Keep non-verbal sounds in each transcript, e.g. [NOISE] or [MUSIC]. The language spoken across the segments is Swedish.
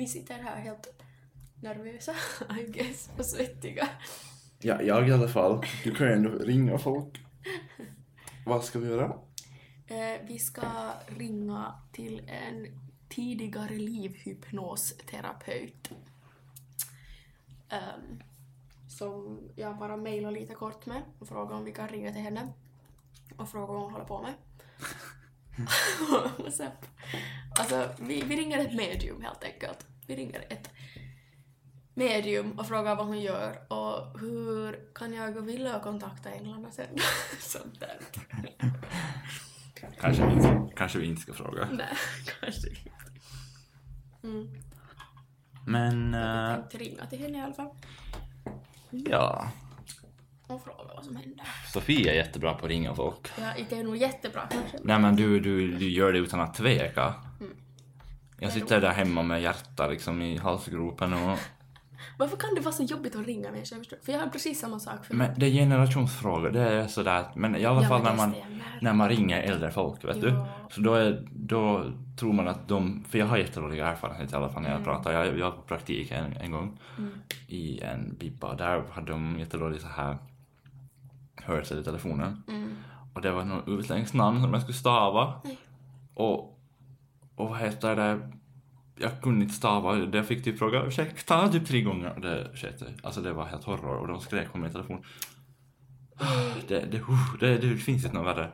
vi sitter här helt nervösa, [LAUGHS] I guess, och svettiga. Ja, jag i alla fall. Du kan ju ändå ringa folk. Vad ska vi göra? Eh, vi ska ringa till en tidigare livhypnosterapeut. Ehm, som jag bara mejlade lite kort med och frågade om vi kan ringa till henne och fråga vad hon håller på med. [LAUGHS] [LAUGHS] Alltså, vi, vi ringer ett medium helt enkelt. Vi ringer ett medium och frågar vad hon gör och hur kan jag och Ville kontakta änglarna sen? [LAUGHS] Sånt där. Kanske vi inte, kanske vi inte ska fråga. Nej, [LAUGHS] kanske inte. Mm. Men, Jag eh, tänkte ringa till henne i alla fall ja. och fråga vad som händer. Sofie är jättebra på att ringa folk. Ja, det är nog jättebra kanske. Nej men du, du, du gör det utan att tveka. Mm. Jag sitter där hemma med hjärta liksom i halsgropen och... [LAUGHS] Varför kan det vara så jobbigt att ringa människor? Jag förstår- För jag har precis samma sak för Men det är generationsfrågor, det är sådär. Men i alla Ja, fall när man, när man ringer äldre folk, vet du. Ja. Så då, är, då tror man att de, för jag har jättedåliga erfarenheter i alla fall när jag pratar. Jag, jag var på praktik en, en gång i en bibba. Där hade de jättedålig så här hörsel i telefonen. Och det var något utländskt namn som jag skulle stava. Och, och vad heter det? Jag kunde inte stava. Jag fick typ fråga ursäkta typ tre gånger. Och det sket. Alltså det var helt horror. Och de skrek på min telefon. Det, det, uh, det, det finns inte något värre.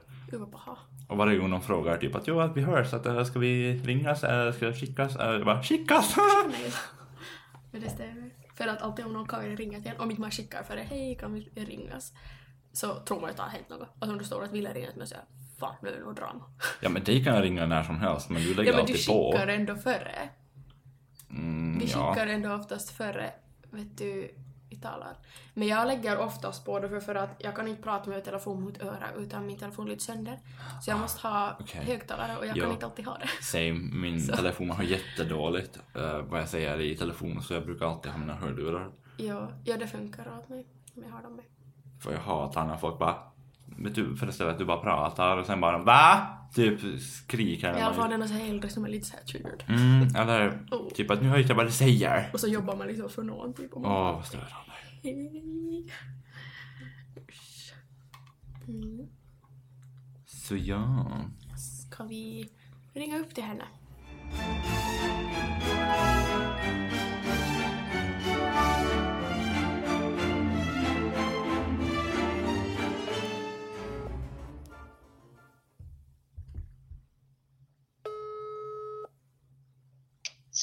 Och varje gång de frågar typ att jo, att vi hörs, att äh, ska vi ringas, äh, ska det skickas? Äh, jag bara skickas! [LAUGHS] Men det stämmer. För att alltid om någon kan vilja ringa till en, om inte man skickar för det, hej kan vi ringas? Så tror man att det har hänt något. Och om det står att vill ringa till mig så fan nu är det nog drama. ja men dig kan jag ringa när som helst, men du lägger Ja men du alltid på. skickar ändå före. Mm, Vi ja. skickar ändå oftast före, vet du, vi talar. Men jag lägger oftast på det för, för att jag kan inte prata med telefon mot öra utan min telefon lyder sönder. Så jag måste ha okej. högtalare och jag Ja. kan inte alltid ha det. Same, min [LAUGHS] telefon har jättedåligt uh, vad jag säger i telefon så jag brukar alltid ha mina hörlurar. Ja, ja det funkar åt mig om jag har dem med. För jag hatar när folk bara Vet du förresten att du bara pratar och sen bara VA? Typ skriker. Alla man- fall den är så äldre som är lite såhär triggered. Mm, eller Oh. typ att nu hör jag inte vad du säger. Och så jobbar man liksom för någon typ. Och Åh, man, vad störande. hej. Mm. Så ja. Ska vi ringa upp till henne?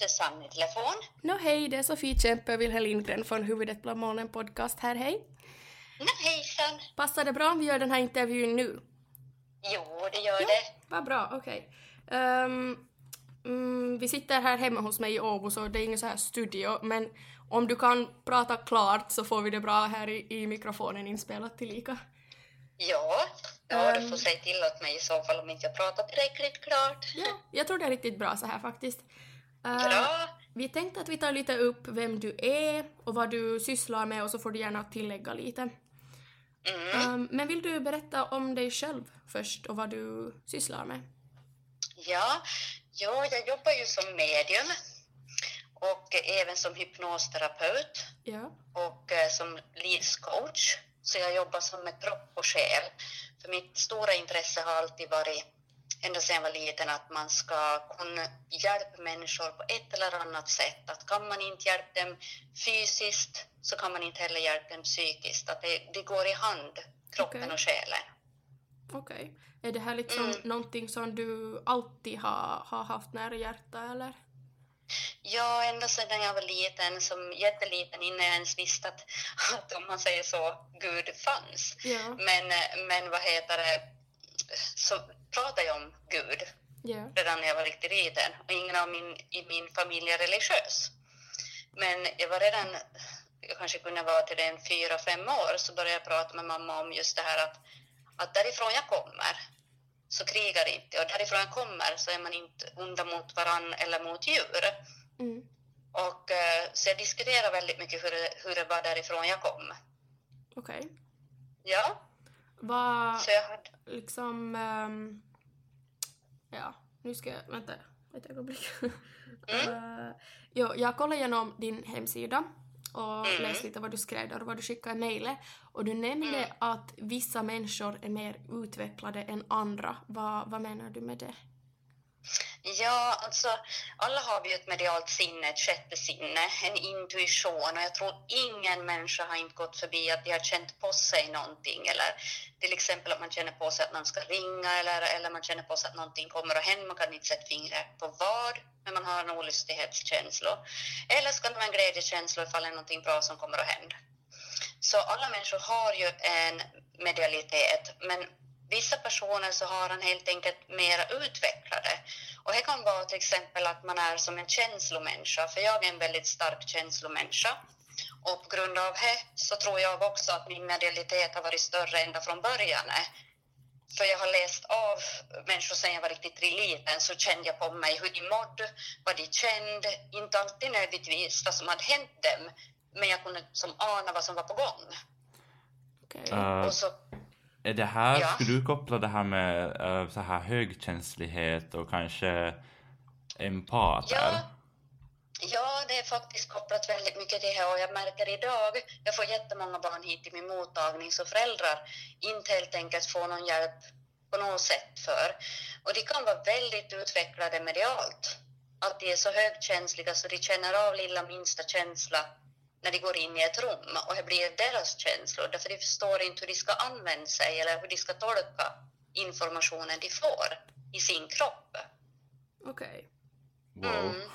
Susanne i telefon. Nå hej, det är Sofie Kempe och Wilhelm Lindgren från Huvudet bland molnen podcast här, hej. Nå, hejsan. Passar det bra om vi gör den här intervjun nu? Jo, det gör det. Vad bra, okej. Ehm, mm, vi sitter här hemma hos mig i Åbo så det är ingen så här studio men om du kan prata klart så får vi det bra här i, i mikrofonen inspelat tillika. Ja, ja Ehm. du får säga till åt mig i så fall om inte jag pratar tillräckligt klart. Ja, jag tror det är riktigt bra så här faktiskt. Bra. Vi tänkte att vi tar lite upp vem du är och vad du sysslar med och så får du gärna tillägga lite. Mm. Ehm, men vill du berätta om dig själv först och vad du sysslar med? Ja, ja, jag jobbar ju som medium och även som hypnosterapeut Ja. och eh, som livscoach. Så jag jobbar som med kropp och själ. För mitt stora intresse har alltid varit, ända sedan jag var liten, att man ska kunna hjälpa människor på ett eller annat sätt. Att kan man inte hjälpa dem fysiskt så kan man inte heller hjälpa dem psykiskt. Att det, det går i hand, kroppen Okej. och själen. Okej. Är det här liksom Mm. någonting som du alltid har, har haft nära hjärta eller? Ja, ända sedan jag var liten, som jätteliten, innan jag ens visste att, [LAUGHS] att om man säger så, Gud fanns. Ja. Men, men vad heter det, så pratade jag om Gud Ja. redan när jag var riktigt liten. Och ingen av min, i min familj är religiös. Men jag var redan, jag kanske kunde vara till en fyra, fem år, så började jag prata med mamma om just det här att, att därifrån jag kommer så krigar inte. Och därifrån jag kommer så är man inte onda mot varann eller mot djur. Mm. Och, eh, så jag diskuterar väldigt mycket hur det, hur det var därifrån jag kom. Okej. Ja, Vad så jag hade... liksom... ehm, ja, nu ska jag... Vänta. ett ögonblick. Uh, [LAUGHS] jo, jag kollade igenom din hemsida och Mm. läste lite vad du skrev där och vad du skickade i mejlet. Och du nämnde Mm. att vissa människor är mer utvecklade än andra. Vad, vad menar du med det? Ja, alltså alla har vi ju ett medialt sinne, ett sjätte sinne, en intuition och jag tror ingen människa har inte gått förbi att de har känt på sig någonting eller till exempel att man känner på sig att man ska ringa eller, eller man känner på sig att någonting kommer att hända, man kan inte sätta fingret på vad, men man har en olustighetskänsla. Eller så kan det vara en glädjekänsla ifall det är någonting bra som kommer att hända. Så alla människor har ju en medialitet, men vissa personer så har han helt enkelt mera utvecklade. Och det kan vara till exempel att man är som en känslomänniska, för jag är en väldigt stark känslomänniska. Och på grund av det så tror jag också att min medialitet har varit större ända från början. För jag har läst av människor sedan jag var riktigt liten så kände jag på mig hur de mådde, vad de kände, inte alltid nödvändigtvis vad som hade hänt dem, men jag kunde som ana vad som var på gång. Okej. Eh, Och så är det här, Ja. skulle du koppla det här med eh, så här högkänslighet och kanske empater? Ja, ja, det är faktiskt kopplat väldigt mycket till det och jag märker idag, jag får jättemånga barn hit till min mottagning så föräldrar inte helt enkelt får någon hjälp på något sätt för. Och de kan vara väldigt utvecklade medialt. Att de är så högkänsliga så de känner av lilla minsta känsla när de går in i ett rum och det blir deras känslor därför de förstår inte hur de ska använda sig eller hur de ska tolka informationen de får i sin kropp. Okej. Wow. Mm.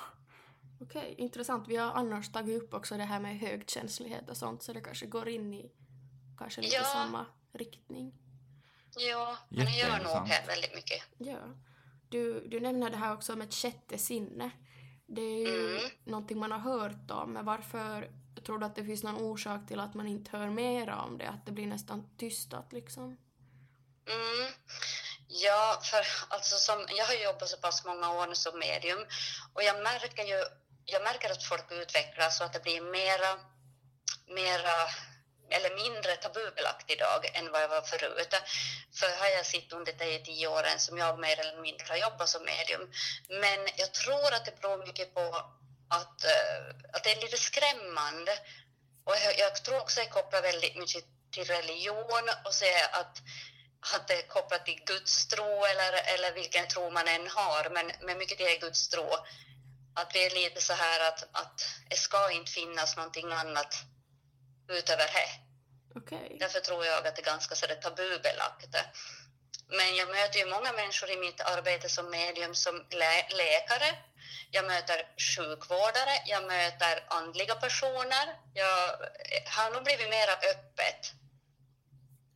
Okej, intressant. Vi har annars tagit upp också det här med högkänslighet och sånt så det kanske går in i kanske lite Ja. samma riktning. Ja, men det gör nog väldigt mycket. Ja. Du, du nämner det här också med ett sjätte sinne. Det är ju Mm. någonting man har hört om, men varför tror du att det finns någon orsak till att man inte hör mera om det? Att det blir nästan tystat liksom? Mm. Ja, för alltså som, jag har jobbat så pass många år nu som medium och jag märker ju jag märker att folk utvecklas och att det blir mera, mera eller mindre tabubelagt idag än vad jag var förut. För har jag sett under de tio åren som jag mer eller mindre har jobbat som medium. Men jag tror att det beror mycket på att, eh, att det är lite skrämmande. Och jag, jag tror också att det kopplar väldigt mycket till religion och se att att det är kopplat till Guds tro eller, eller vilken tro man än har, men, men mycket är Guds tro. Att vi är lite så här att, att det ska inte finnas någonting annat utöver det. Okej. Därför tror jag att det är ganska så där tabubelagt. Men jag möter ju många människor i mitt arbete som medium som lä- läkare. Jag möter sjukvårdare, jag möter andliga personer. Jag har nog blivit mera öppet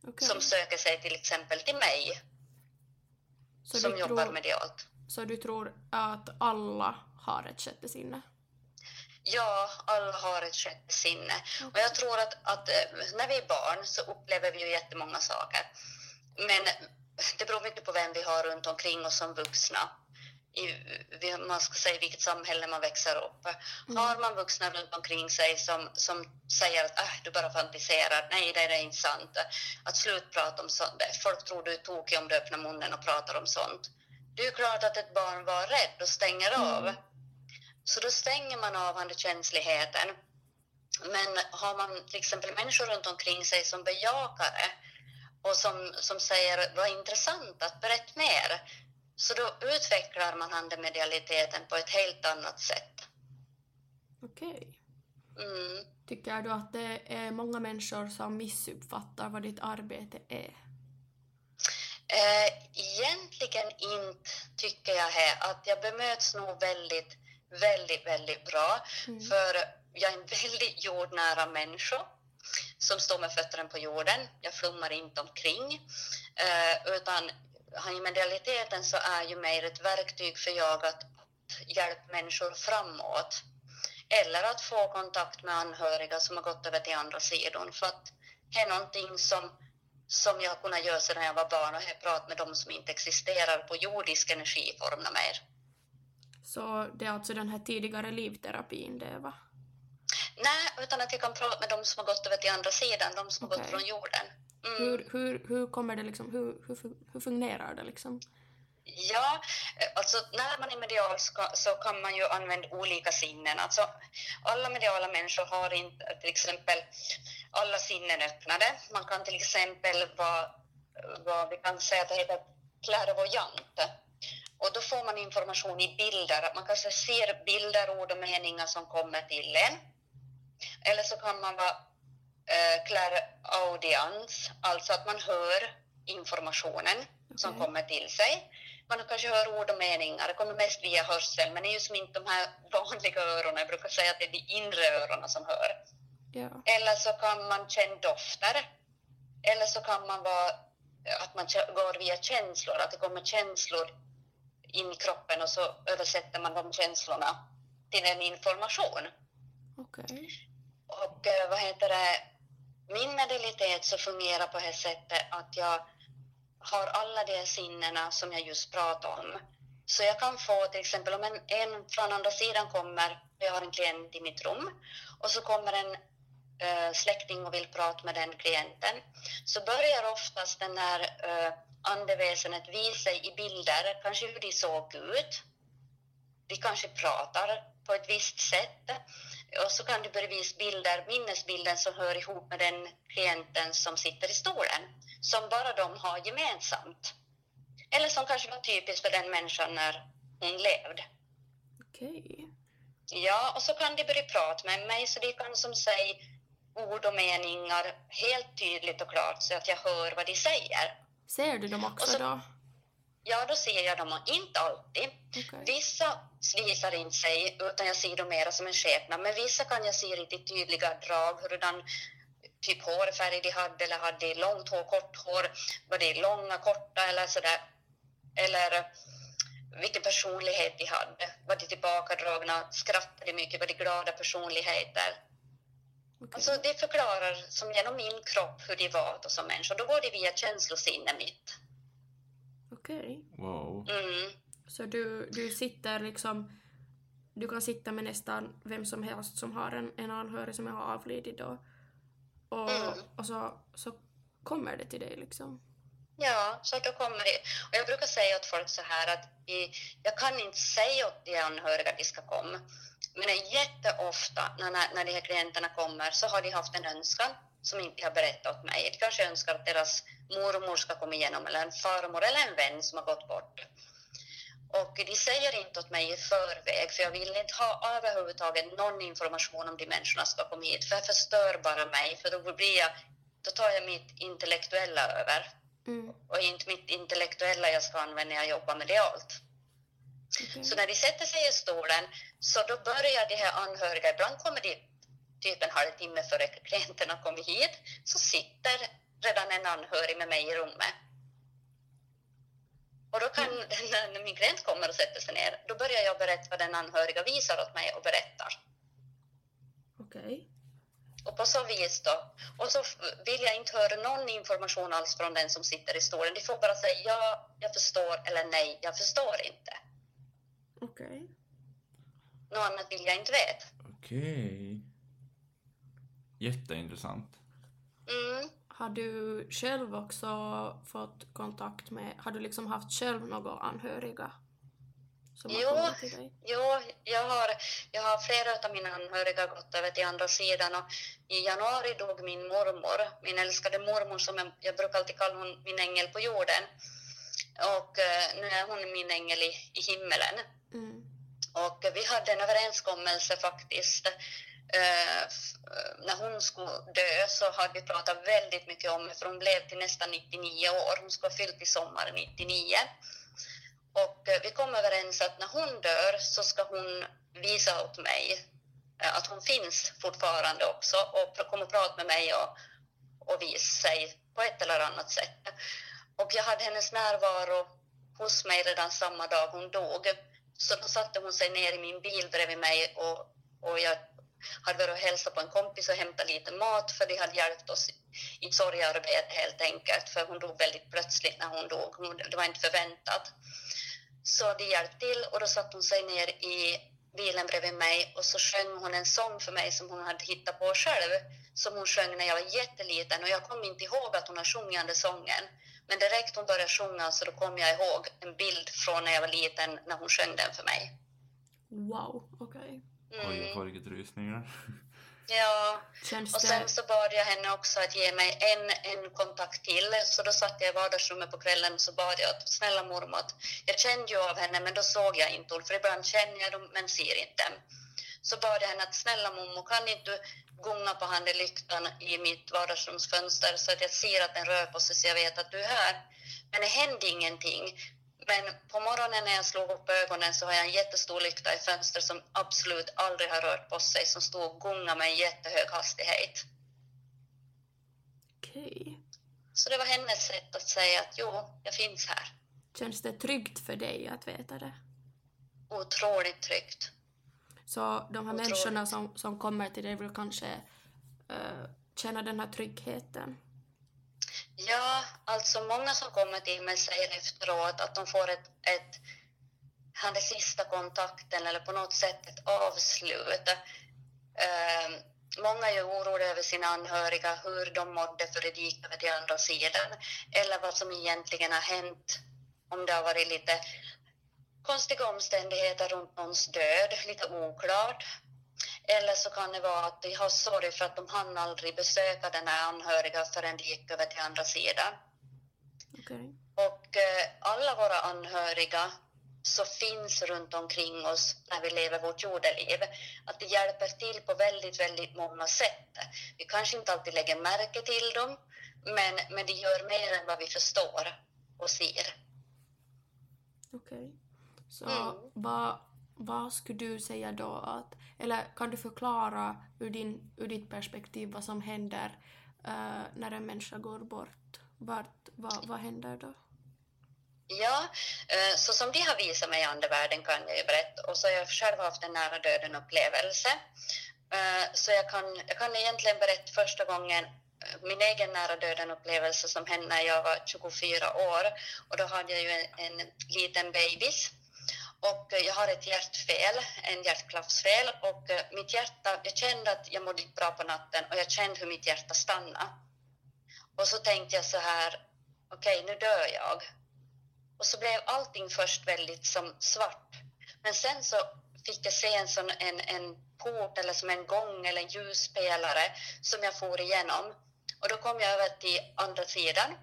Okej. som söker sig till exempel till mig Så som jobbar tror- medialt. Så du tror att alla har ett sjätte sinne? Ja, alla har ett sjätte sinne. Och jag tror att, att eh, när vi är barn så upplever vi ju jättemånga saker. Men det beror mycket på vem vi har runt omkring oss som vuxna. I, man ska säga vilket samhälle man växer upp. Har man vuxna runt omkring sig som, som säger att äh, du bara fantiserar, nej det är inte sant. Att slutprata om sånt, folk tror du är tokig om du öppnar munnen och pratar om sånt. Det är ju klart att ett barn var rädd och stänger av. Så då stänger man av känsligheten. Men har man till exempel människor runt omkring sig som bejakar det och som, som säger vad intressant att berätta mer, så då utvecklar man handemedialiteten på ett helt annat sätt. Okej. Mm. Tycker du att det är många människor som missuppfattar vad ditt arbete är? Eh, egentligen inte tycker jag här att jag bemöts nog väldigt, väldigt, väldigt bra. Mm. För jag är en väldigt jordnära människa som står med fötterna på jorden. Jag flummar inte omkring. Eh, utan i så är ju mer ett verktyg för jag att hjälpa människor framåt. Eller att få kontakt med anhöriga som har gått över till andra sidan. För att det är någonting som, som jag har kunnat göra sedan jag var barn och jag pratat med dem som inte existerar på jordisk energiform mer. Så det är alltså den här tidigare livterapin det va? Nej, utan att jag kan prata med dem som har gått över till andra sidan, de som har Okej. gått från jorden. Mm. Hur, hur, hur kommer det liksom, hur, hur, hur fungerar det liksom? Ja, eh, alltså när man är medial ska, så kan man ju använda olika sinnen. Alltså, alla mediala människor har inte till exempel alla sinnen öppnade. Man kan till exempel vara, vad vi kan säga att det heter clairvoyant. Och då får man information i bilder, man kanske ser bilder, ord och meningar som kommer till en. Eller så kan man vara eh, clairaudiens, alltså att man hör informationen som Okej. kommer till sig. Man kanske hör ord och meningar, det kommer mest via hörsel, men det är ju som inte de här [LAUGHS] vanliga öronen, jag brukar säga att det är de inre öronen som hör. Ja. Eller så kan man känna dofter. Eller så kan man vara att man går via känslor, att det kommer känslor in i kroppen och så översätter man de känslorna till en information. Okej. Och eh, vad heter det, min medialitet så fungerar på det sättet att jag har alla de sinnena som jag just pratade om. Så jag kan få till exempel om en, en från andra sidan kommer, jag har en klient i mitt rum och så kommer en eh, släkting och vill prata med den klienten så börjar oftast den här eh, andeväsenet visa i bilder, kanske hur de såg ut. De kanske pratar på ett visst sätt och så kan det börja visa bilder, minnesbilden som hör ihop med den klienten som sitter i stolen, som bara de har gemensamt. Eller som kanske var typiskt för den människan när hon levde. Okej. Ja, och så kan de börja prata med mig så de kan som säga ord och meningar helt tydligt och klart så att jag hör vad de säger. Ser du dem också så- då? Ja, då ser jag dem, inte alltid. Okej. Vissa visar inte sig, utan jag ser dem mera som en skepnad. Men vissa kan jag se riktigt tydliga drag, hurdan typ hårfärg de hade, eller hade de långt hår, kort hår, var de långa, korta eller sådär. Eller vilken personlighet de hade. Var de tillbakadragna, skrattade de mycket, var de glada personligheter. Okej. Alltså det förklarar som genom min kropp hur de var då som människor. Då går det via känslosinne mitt. Okej. Wow. Mm. Så du, du sitter liksom... Du kan sitta med nästan vem som helst som har en, en anhörig som har avlidit då. Och, Mm. och så, så kommer det till dig liksom. Ja, då kommer det. Och jag brukar säga åt folk så här att i, jag kan inte säga åt de anhöriga att de ska komma. Men jätteofta när, när, när de här klienterna kommer så har de haft en önskan som inte har berättat åt mig. De kanske önskar att deras mormor ska komma igenom eller en farmor eller en vän som har gått bort. Och de säger inte åt mig i förväg för jag vill inte ha överhuvudtaget någon information om de människorna ska komma hit för jag förstör bara mig för då blir jag, då tar jag mitt intellektuella över Mm. och inte mitt intellektuella jag ska använda när jag jobbar medialt. Så när de sätter sig i stolen så då börjar de här anhöriga, ibland kommer de typ en halvtimme före klienterna kommer hit, så sitter redan en anhörig med mig i rummet. Och då kan, [LAUGHS] när min klient kommer och sätter sig ner, då börjar jag berätta vad den anhöriga visar åt mig och berättar. Okej. Och på så vis då. Och så vill jag inte höra någon information alls från den som sitter i stolen. De får bara säga ja, jag förstår eller nej, jag förstår inte. Okej. Något annat vill jag inte veta. Okej. Jätteintressant. Mm. Har du själv också fått kontakt med... Har du liksom haft själv några anhöriga som har Jo. kommit till dig? Jo, jag har, jag har flera av mina anhöriga gått över till andra sidan och i januari dog min mormor, min älskade mormor som jag, jag brukar alltid kalla hon min ängel på jorden. Och eh, nu är hon min ängel i, i himmelen. Mm. Och vi hade en överenskommelse faktiskt. Eh, eh när hon skulle dö så hade vi pratat väldigt mycket om det, för hon blev till nästan 99 år. Hon skulle ha fyllt i sommar 99. Och eh, vi kom överens att när hon dör så ska hon visa åt mig eh, att hon finns fortfarande också och kommer att prata med mig och, och visa sig på ett eller annat sätt. Och jag hade hennes närvaro hos mig redan samma dag hon dog. Så då satte hon sig ner i min bil bredvid mig och, och jag hade varit och hälsat på en kompis och hämtat lite mat för de hade hjälpt oss i sorgearbete helt enkelt för hon dog väldigt plötsligt när hon dog. Hon- Det var inte förväntat. Så de hjälpte till och då satte hon sig ner i bilen bredvid mig och så sjöng hon en sång för mig som hon hade hittat på själv, som hon sjöng när jag var jätteliten och jag kom inte ihåg att hon har sjungit den sången. Men direkt hon började sjunga så då kom jag ihåg en bild från när jag var liten när hon sjöng den för mig. Wow, okej. Oj, jag får riktigt rysningar. [LAUGHS] Ja, Känns och det... sen så bad jag henne också att ge mig en, en kontakt till. Så då satt jag i vardagsrummet på kvällen och så bad jag att snälla mormor, att- jag kände ju av henne men då såg jag inte hon, för ibland känner jag dem men ser inte. Så bad jag henne att snälla mormor, kan inte du gunga på handelyktan i mitt vardagsrumsfönster så att jag ser att den rör på sig så jag vet att du är här. Men det hände ingenting. Men på morgonen när jag slog upp ögonen så har jag en jättestor lykta i fönstret som absolut aldrig har rört på sig, som stod och gungade med en jättehög hastighet. Okej. Så det var hennes sätt att säga att jo, jag finns här. Känns det tryggt för dig att veta det? Otroligt tryggt. Så de här människorna som, som kommer till dig vill kanske uh, känna den här tryggheten? Ja, alltså många som kommer till mig säger efteråt att de får ett, ett han är sista kontakten eller på något sätt ett avslut. Eh, många är oroliga över sina anhöriga, hur de mådde för det gick över till andra sidan eller vad som egentligen har hänt, om det har varit lite konstiga omständigheter runt någons död, lite oklart. Eller så kan det vara att de har sorg för att de hann aldrig besöka den här anhöriga förrän de gick över till andra sidan. Okej. Och eh, alla våra anhöriga så finns runt omkring oss när vi lever vårt jordeliv. Att det hjälper till på väldigt, väldigt många sätt. Vi kanske inte alltid lägger märke till dem, men, men det gör mer än vad vi förstår och ser. Okej. Så Mm. vad, vad skulle du säga då att, eller kan du förklara ur, din, ur ditt perspektiv vad som händer eh, när en människa går bort? Vart, vad, vad händer då? Ja, eh, så som de har visat mig i andevärlden kan jag ju berätta. Och så har jag själv haft en nära döden upplevelse. Eh, Så jag kan, jag kan egentligen berätta första gången min egen nära döden upplevelse som hände när jag var 24 år. Och då hade jag ju en, en liten bebis. Och eh, jag har ett hjärtfel, en hjärtklaffsfel. Och eh, mitt hjärta, jag kände att jag mådde inte bra på natten och jag kände hur mitt hjärta stannade. Och så tänkte jag så här, okej nu dör jag. Och så blev allting först väldigt som svart. Men sen så fick jag se en, sån, en, en port eller som en gång eller en ljuspelare som jag for igenom. Och då kom jag över till andra sidan,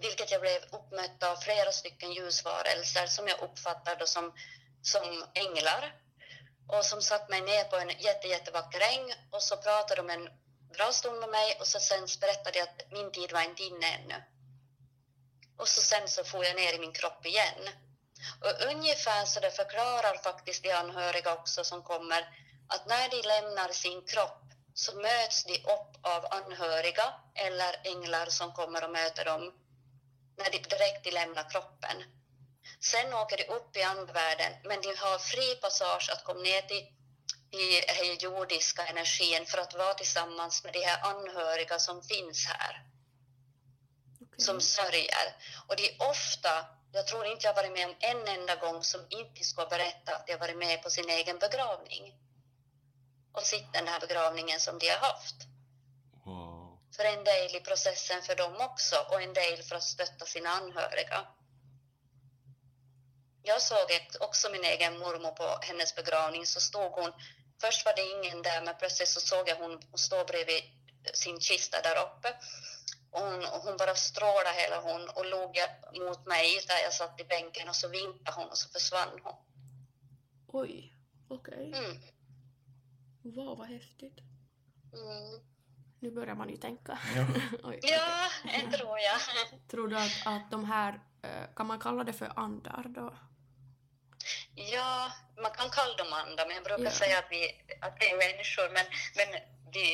vilket jag blev uppmött av flera stycken ljusvarelser som jag uppfattade som, som änglar. Och som satt mig ner på en jätte, jättevacker äng och så pratade de en bra stund med mig och så sen berättade jag att min tid var inte inne ännu. Och så sen så får jag ner i min kropp igen. Och ungefär så det förklarar faktiskt de anhöriga också som kommer att när de lämnar sin kropp så möts de upp av anhöriga eller änglar som kommer och möter dem när de direkt de lämnar kroppen. Sen åker de upp i andevärlden, men de har fri passage att komma ner till i den jordiska energin för att vara tillsammans med de här anhöriga som finns här Okej. som sörjer. Och det är ofta, jag tror inte jag har varit med om en enda gång som inte ska berätta att jag varit med på sin egen begravning. Och sett den här begravningen som de har haft. För en del i processen för dem också och en del för att stötta sina anhöriga. Jag såg också min egen mormor på hennes begravning så stod hon, först var det ingen där men plötsligt så såg jag hon stå bredvid sin kista där uppe. Och hon, hon bara strålade hela hon och log mot mig där jag satt i bänken och så vinkade hon och så försvann hon. Oj, okej. Mm. Wow, vad häftigt. Mm. Nu börjar man ju tänka. Ja. [LAUGHS] Oj, Ja, det tror jag. Tror du att, att de här, eh, kan man kalla det för andar då? Ja, man kan kalla dem andar, men jag brukar Ja. säga att, vi, att det är människor. Men, men vi,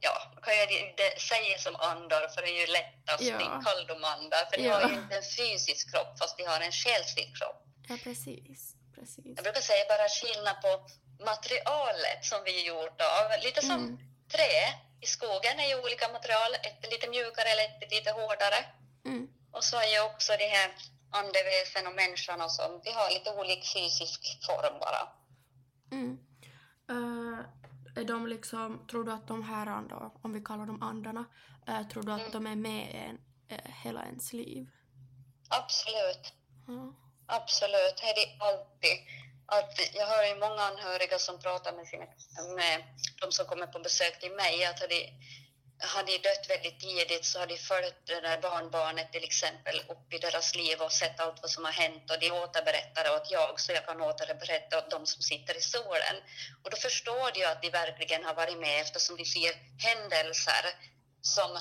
ja, kan inte säga som andar, för det är ju lättast Ja. att kalla dem andar. För de Ja. har ju inte en fysisk kropp, fast de har en själslig kropp. Ja, precis. precis. Jag brukar säga bara skillnad på materialet som vi är gjort av. Lite som Mm. trä i skogen är ju olika material. Ett lite mjukare eller ett lite hårdare. Mm. Och så är ju också de här andeväsen och människan och sånt. De har lite olik fysisk form bara. Mm. Uh, är de liksom, tror du att de här då, om vi kallar dem andarna, uh, tror du att Mm. de är med en uh, hela ens liv? Absolut. Absolut, det är det alltid. Att jag har ju många anhöriga som pratar med, sina, med de som kommer på besök till mig att har de, dött väldigt tidigt så har de följt det där barnbarnet till exempel upp i deras liv och sett allt vad som har hänt och de återberättar det åt jag så jag kan återberätta åt de som sitter i solen. Och då förstår de att de verkligen har varit med eftersom de ser händelser som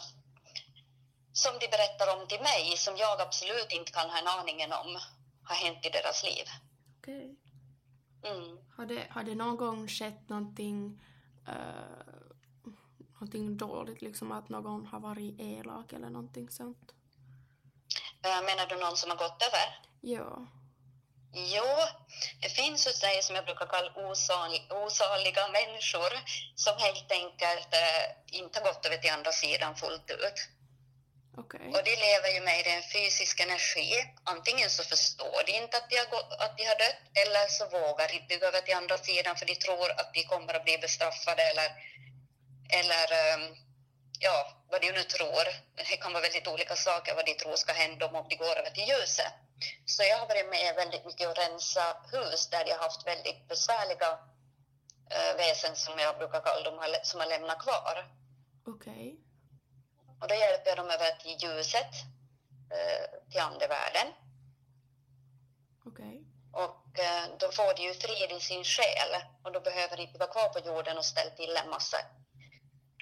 som de berättar om till mig som jag absolut inte kan ha en aning om har hänt i deras liv. Okay. Mm. Har, det, har det någon gång skett någonting, uh, någonting dåligt, liksom att någon har varit elak eller någonting sånt? Eh, Menar du någon som har gått över? Ja. Jo, det finns ju det som jag brukar kalla osal, osaliga människor som helt enkelt eh, inte har gått över till andra sidan fullt ut. Okej. Och de lever ju med en fysisk energi. Antingen så förstår de inte att de har, att de har dött eller så vågar inte de gå över till andra sidan för de tror att de kommer att bli bestraffade eller, eller ehm, ja, vad de nu tror. Det kan vara väldigt olika saker vad de tror ska hända om de går över till ljuset. Så jag har varit med väldigt mycket och rensa hus där de har haft väldigt besvärliga eh, väsen som jag brukar kalla dem, som har lämnat kvar. Okej. Och då hjälper jag dem över till ljuset, eh, till andevärlden. Okej. Och eh, då får de ju frid i sin själ och då behöver de inte vara kvar på jorden och ställa till en massa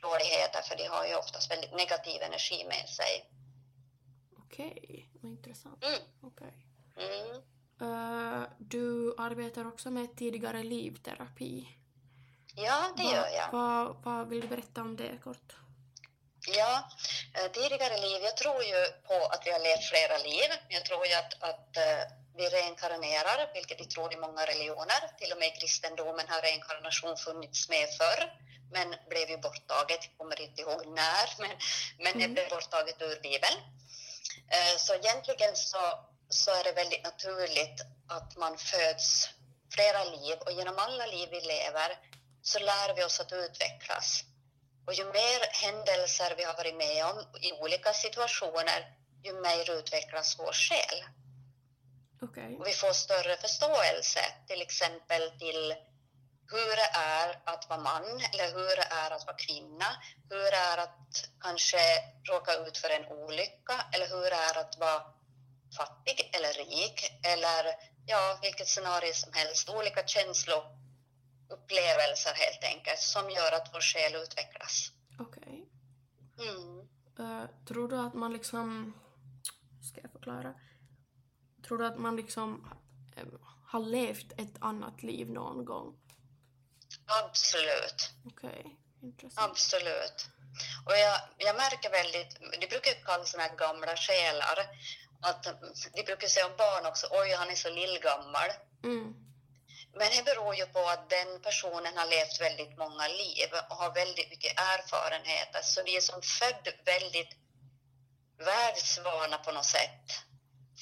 dåligheter för de har ju oftast väldigt negativ energi med sig. Okej. Vad intressant. Mm. Okej. Mm. Eh, du arbetar också med tidigare livterapi. Ja, det gör jag. Vad, vad vill du berätta om det kort? Ja, eh, tidigare liv, jag tror ju på att vi har levt flera liv. Jag tror ju att, att eh, vi reinkarnerar, vilket jag tror i många religioner. Till och med i kristendomen har reinkarnation funnits med förr, men blev ju borttaget. Jag kommer inte ihåg när, [LAUGHS] men, men det Mm. blev borttaget ur Bibeln. Eh, Så egentligen så, så är det väldigt naturligt att man föds flera liv och genom alla liv vi lever så lär vi oss att utvecklas. Och ju mer händelser vi har varit med om i olika situationer, ju mer utvecklas vår själ. Okej. Och vi får större förståelse, till exempel till hur det är att vara man eller hur det är att vara kvinna, hur det är att kanske råka ut för en olycka eller hur det är att vara fattig eller rik eller ja, vilket scenario som helst. Olika känsloupplevelser helt enkelt som gör att vår själ utvecklas. Okej. Mm. Eh, tror du att man liksom... Ska jag förklara? Tror du att man liksom eh, har levt ett annat liv någon gång? Absolut. Okej. Intressant. Absolut. Och jag, jag märker väldigt, de brukar ju kalla såna här gamla själar, att de brukar säga om barn också, oj han är så lillgammal. Mm. Men det beror ju på att den personen har levt väldigt många liv och har väldigt mycket erfarenheter, så de är som född väldigt världsvana på något sätt.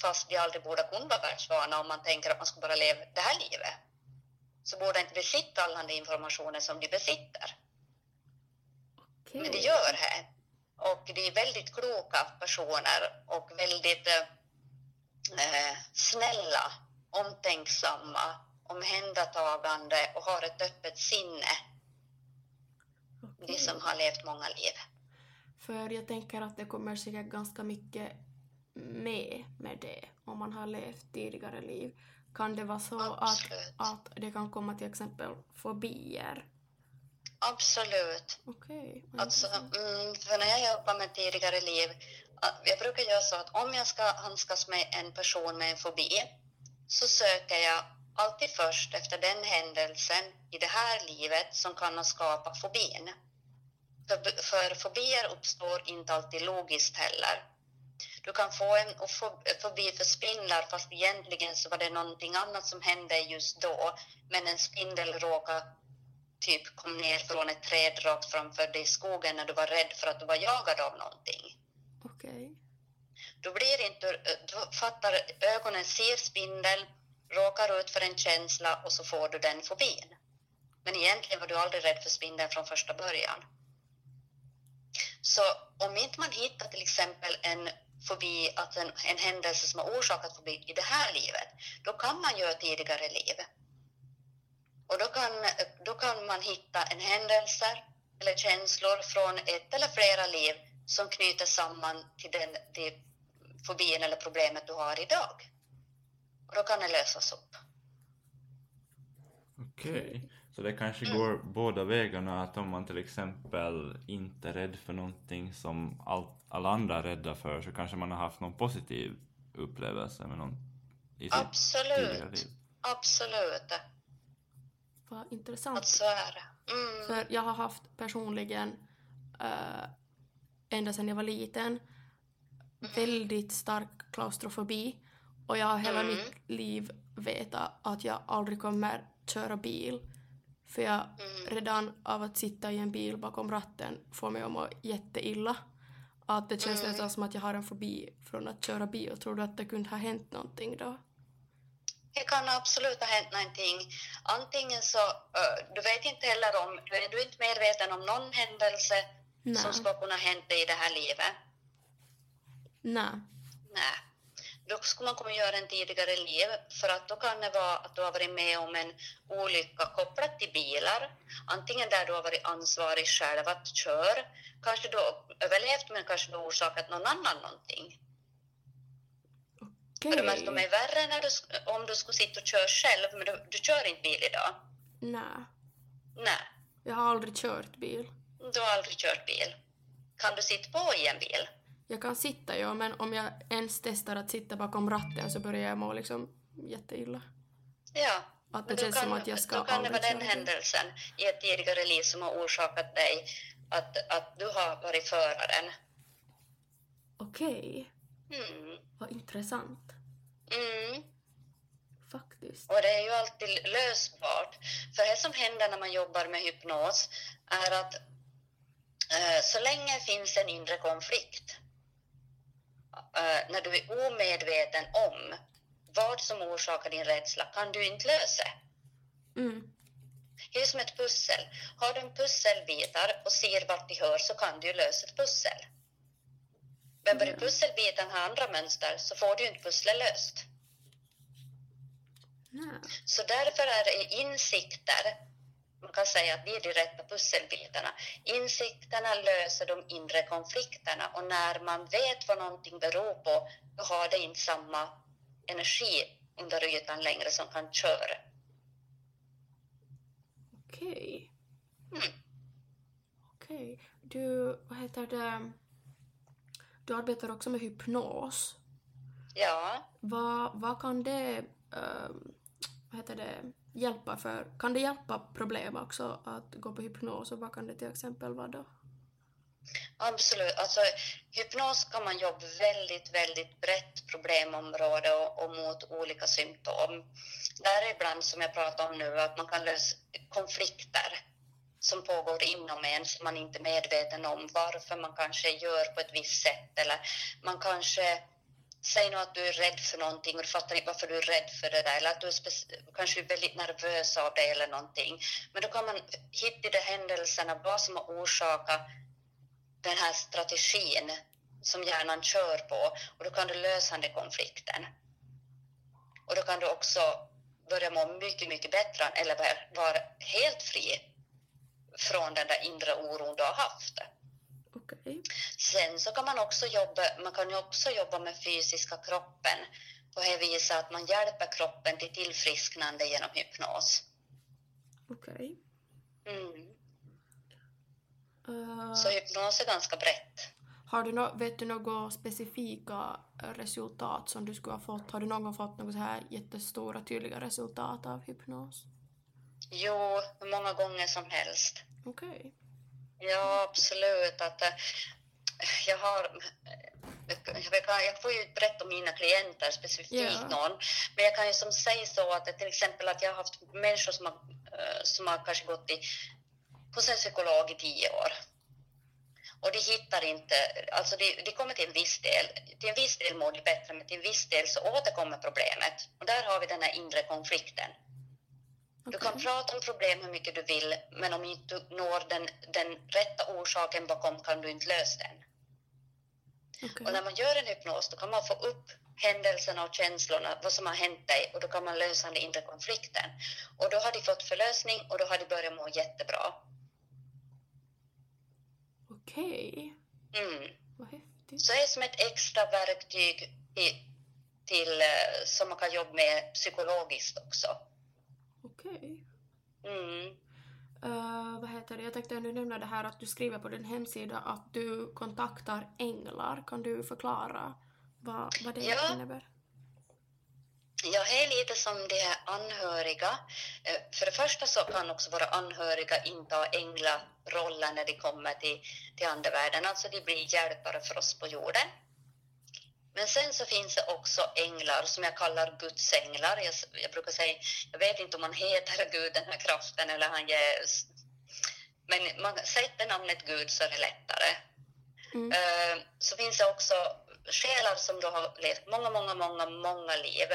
Fast de aldrig borde kunna vara världsvana om man tänker att man ska bara leva det här livet. Så borde inte besitta all den informationen som de besitter. Okej. Men det gör det. Och de är väldigt kloka personer och väldigt eh, snälla, omtänksamma, omhändertagande och har ett öppet sinne. De Okej. som har levt många liv. För jag tänker att det kommer säkert ganska mycket med med det om man har levt tidigare liv. Kan det vara så att, Absolut. att det kan komma till exempel fobier? Absolut. Vad Alltså, mm, för när jag jobbar med tidigare liv, jag brukar göra så att om jag ska handskas med en person med en fobi så söker jag alltid först efter den händelsen i det här livet som kan ha skapat fobin. För, för fobier uppstår inte alltid logiskt heller. Du kan få en fo- fobi för spindlar fast egentligen så var det någonting annat som hände just då. Men en spindel råkade typ kom ner från ett träd rakt framför dig i skogen när du var rädd för att du var jagad av någonting. Okej. Då blir inte, då fattar ögonen, ser spindel, råkar ut för en känsla och så får du den fobin. Men egentligen var du aldrig rädd för spindeln från första början. Så om inte man hittar till exempel en fobi, att en, en händelse som har orsakat fobi i det här livet, då kan man göra tidigare liv. Och då kan, då kan man hitta en händelse eller känslor från ett eller flera liv som knyter samman till den till fobin eller problemet du har idag. Och då kan det lösas upp. Okej, så det kanske går båda vägarna att om man till exempel inte är rädd för någonting som all, alla andra är rädda för så kanske man har haft någon positiv upplevelse med någon i sitt Absolut. liv. Absolut. Vad intressant. Att så är det. Mm. För jag har haft personligen, uh, ända sedan jag var liten, väldigt stark klaustrofobi. Och jag har hela Mm. mitt liv vetat att jag aldrig kommer köra bil. För jag Mm. redan av att sitta i en bil bakom ratten får mig att må jätteilla. Att det känns Mm. nästan som att jag har en fobi från att köra bil. Tror du att det kunde ha hänt någonting då? Det kan absolut ha hänt någonting. Antingen så, du vet inte heller om, du är du inte medveten om någon händelse Nej. som ska kunna hända i det här livet. Nej. Nej. Då skulle man kunna göra en tidigare liv, för att då kan det vara att du har varit med om en olycka kopplat till bilar. Antingen där du har varit ansvarig själv att köra, kanske du överlevt men kanske du orsakat någon annan någonting. För Okej. det måste vara värre när du, om du skulle sitta och köra själv, men du, du kör inte bil idag. Nej. Nej, Jag har aldrig kört bil. du har aldrig kört bil. Kan du sitta på i en bil? Jag kan sitta ja, men om jag ens testar att sitta bakom ratten så börjar jag må liksom jätteilla. Ja. Att det känns kan, som att jag ska då kan det vara den händelsen i ett tidigare liv som har orsakat dig att, att du har varit föraren. Okej, Mm. vad intressant. Mm. Faktiskt. Och det är ju alltid lösbart. För det som händer när man jobbar med hypnos är att eh, så länge finns en inre konflikt, eh, när du är omedveten om vad som orsakar din rädsla, kan du inte lösa. Mm. Det är som ett pussel. Har du en pusselbitar och ser vart de hör så kan du lösa ett pussel. Men börjar Ja. pusselbiten ha andra mönster så får du inte pusslet löst. Nej. Så därför är det insikter, man kan säga att det är de rätta pusselbitarna. Insikterna löser de inre konflikterna och när man vet vad någonting beror på, då har det inte samma energi under ytan längre som kan köra. Okej. Mm. Okej. Du, vad heter det? Du arbetar också med hypnos. Ja, Vad, vad kan det, ehm, vad heter det, hjälpa för? Kan det hjälpa problem också att gå på hypnos och vad kan det till exempel vara då? absolut. Alltså, hypnos kan man jobba väldigt, väldigt brett problemområde och, och mot olika symptom. Däribland, som jag pratar om nu, att man kan lösa konflikter som pågår inom en som man inte är medveten om varför man kanske gör på ett visst sätt eller man kanske Säg nu att du är rädd för någonting och du fattar inte varför du är rädd för det där eller att du är kanske är väldigt nervös av det eller någonting. Men då kan man hitta de händelserna vad som har orsakat den här strategin som hjärnan kör på och då kan du lösa den konflikten. Och då kan du också börja må mycket, mycket bättre eller vara- vara helt fri från den där inre oron du har haft. Okej. Sen så kan man också jobba, man kan också jobba med fysiska kroppen på det viset att man hjälper kroppen till tillfrisknande genom hypnos. Okej. Mm. Eh, Så hypnos är ganska brett. har du no, vet du några specifika resultat som du skulle ha fått? Har du någon gång fått några så här jättestora tydliga resultat av hypnos? Jo, hur många gånger som helst. Okej. Ja, absolut. Att, eh, jag, har, eh, jag, kan, jag får ju berätta om mina klienter, specifikt Ja. någon. Men jag kan ju som säga så att det, till exempel att jag har haft människor som har, eh, som har kanske gått i, hos en psykolog i tio år. Och de hittar inte, alltså de, de kommer till en viss del, till en viss del mår de bättre, men till en viss del så återkommer problemet. Och där har vi den här inre konflikten. Du kan prata om problem hur mycket du vill, men om inte du når den, den rätta orsaken bakom kan du inte lösa den. Okej. Och när man gör en hypnos då kan man få upp händelserna och känslorna, vad som har hänt dig och då kan man lösa den inre konflikten. Och då har de fått förlösning och då har de börjat må jättebra. Okej. Mm. Vad häftigt. Så det är som ett extra verktyg till, till, eh, som man kan jobba med psykologiskt också. Okej. Mm. Eh, vad heter det? Jag tänkte nu nämna det här att du skriver på din hemsida att du kontaktar änglar. Kan du förklara vad, vad det Ja. innebär? Jag är lite som de här anhöriga. Eh, För det första så kan också våra anhöriga inta änglarollen när de kommer till, till andevärlden, alltså de blir hjälpare för oss på jorden. Men sen så finns det också änglar som jag kallar Guds änglar. Jag, jag brukar säga, jag vet inte om han heter Gud, den här kraften, eller han ger... Men man sätter namnet Gud så är det lättare. Mm. Eh, så finns det också själar som då har levt många, många, många, många liv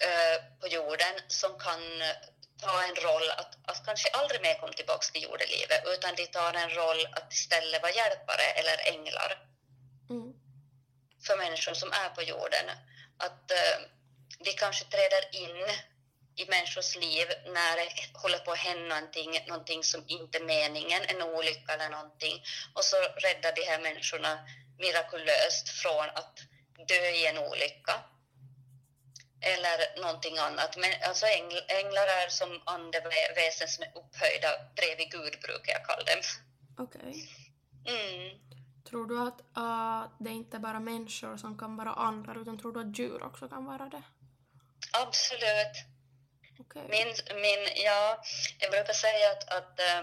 eh, på jorden som kan eh, ta en roll att, att kanske aldrig mer komma tillbaka till jordelivet utan de tar en roll att istället vara hjälpare eller änglar. För människor som är på jorden. Att eh, de kanske träder in i människors liv när det håller på att hända någonting, någonting som inte är meningen, en olycka eller någonting. Och så räddar de här människorna mirakulöst från att dö i en olycka. Eller någonting annat. Men alltså ängl, änglar är som andeväsen som är upphöjda bredvid Gud, brukar jag kalla dem. Okej. Mm. Tror du att uh, det är inte bara människor som kan vara andra utan tror du att djur också kan vara det? Absolut. Okej. Min, min, ja, jag brukar säga att, att äh,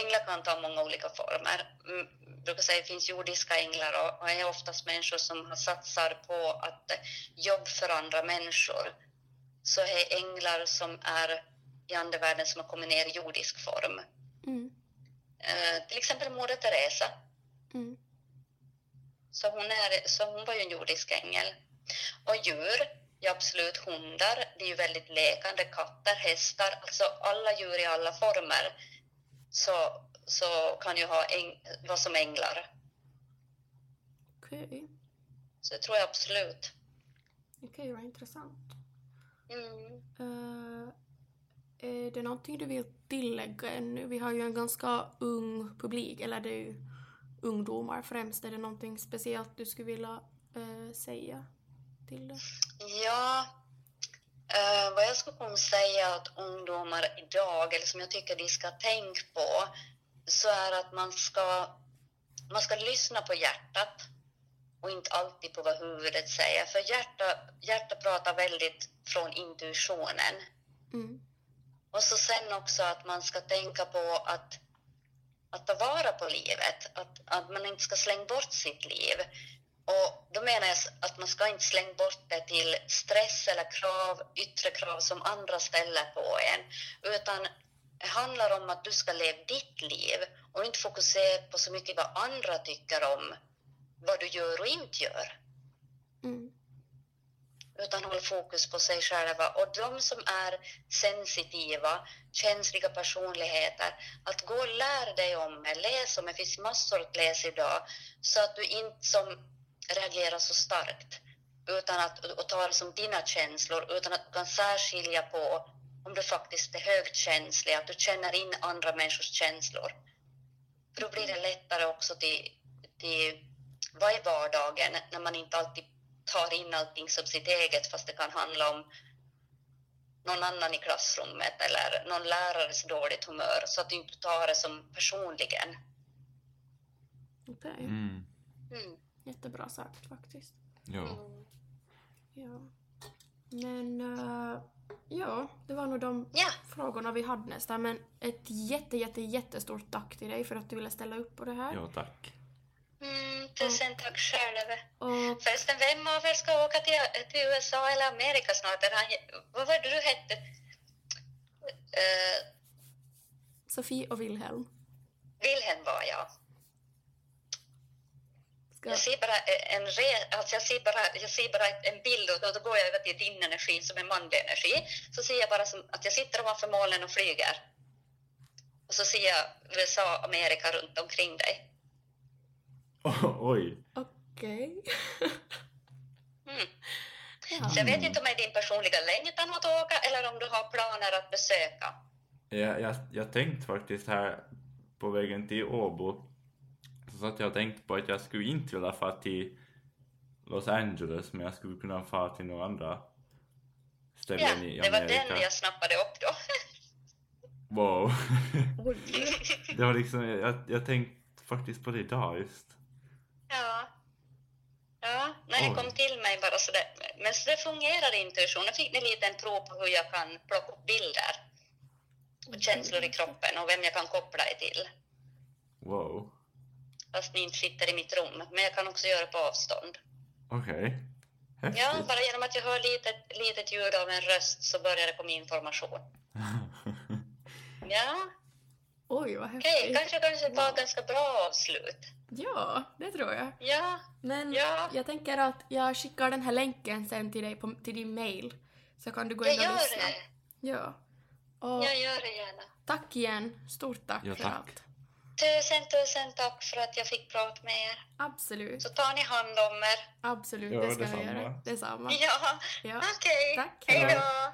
änglar kan ta många olika former. Mm, Jag brukar säga att det finns jordiska änglar och, och är oftast människor som satsar på att äh, jobba för andra människor. Så är änglar som är i andevärlden som har kommit ner i jordisk form. Mm. Äh, till exempel Moder Teresa. Mm. Så hon, är, så hon var ju en jordisk ängel. Och djur, ja absolut hundar, det är ju väldigt lekande, katter, hästar, alltså alla djur i alla former så, så kan ju ha äng, vara som änglar. Okej. Så det tror jag absolut. Okej, vad intressant. Mm. Uh, är det någonting du vill tillägga ännu? Vi har ju en ganska ung publik, eller det är ju ungdomar främst. Är det någonting speciellt du skulle vilja eh, säga till det? Ja, eh, vad jag skulle kunna säga att ungdomar idag, eller som jag tycker de ska tänka på, så är att man ska, man ska lyssna på hjärtat och inte alltid på vad huvudet säger. För hjärta, hjärta pratar väldigt från intuitionen. Mm. Och så sen också att man ska tänka på att, att ta vara på livet, att, att man inte ska slänga bort sitt liv. Och då menar jag att man ska inte slänga bort det till stress eller krav, yttre krav som andra ställer på en, utan det handlar om att du ska leva ditt liv och inte fokusera på så mycket vad andra tycker om vad du gör och inte gör utan håll fokus på sig själva. Och de som är sensitiva, känsliga personligheter, att gå och lär dig om det, läs om det, finns massor att läsa idag, så att du inte som reagerar så starkt, utan att och tar det som dina känslor, utan att du kan särskilja på om du faktiskt är högkänslig, att du känner in andra människors känslor. För då blir det lättare också till, till vad är vardagen när man inte alltid tar in allting som sitt eget fast det kan handla om någon annan i klassrummet eller någon lärares dåligt humör så att du inte tar det som personligen. Okej. Mm. Mm. Jättebra sagt faktiskt. Jo. Mm. Ja. Men uh, ja, det var nog de Ja, frågorna vi hade nästan. Men ett jätte, jätte, jättestort tack till dig för att du ville ställa upp på det här. Jo, tack. Mm, tusen tack själv. Och Förresten, vem av er ska åka till, till USA eller Amerika snart? Han, vad var det du hette? Uh, Sofie och Wilhelm. Wilhelm var jag. ska... Jag ser bara en re, alltså jag ser bara, jag ser bara en bild och då går jag över till din energi som är manlig energi. Så ser jag bara som att jag sitter ovanför molnen och flyger. Och så ser jag USA, Amerika runt omkring dig. [LAUGHS] Oj. Okej. Mm. ja. Så jag vet inte om det är din personliga längtan att åka eller om du har planer att besöka. Jag, jag, jag tänkte faktiskt här på vägen till Åbo så satt jag och tänkte på att jag skulle inte vilja fara till Los Angeles men jag skulle kunna fara till några andra Ja, ställen i det var Amerika. den jag snappade upp då. Wow. [LAUGHS] Det var liksom, jag, jag tänkte faktiskt på det idag just. Ja. Ja, när det Oj. kom till mig bara så det, men så det fungerar intuition. Jag fick en liten prov på hur jag kan plocka upp bilder och känslor i kroppen och vem jag kan koppla det till. Wow. Fast ni inte sitter i mitt rum, men jag kan också göra på avstånd. Okej. Häftigt. Ja, bara genom att jag hör litet, litet ljud av en röst så börjar det komma information. [LAUGHS] Ja, Oj, vad okej, häftigt. kanske kanske var ett ganska bra avslut. Ja, det tror jag. Ja, Men Ja. jag tänker att jag skickar den här länken sen till dig på, till din mail. Så kan du gå jag in och gör lyssna. det. Ja. Och Jag gör det gärna. tack igen. Stort tack Ja, för tack. allt. Tusen, tusen tack för att jag fick prata med er. Absolut. Så tar ni hand om er. Absolut, Ja, det ska detsamma. jag göra. Detsamma. Ja, Ja. okej. Tack. Hej Hej då.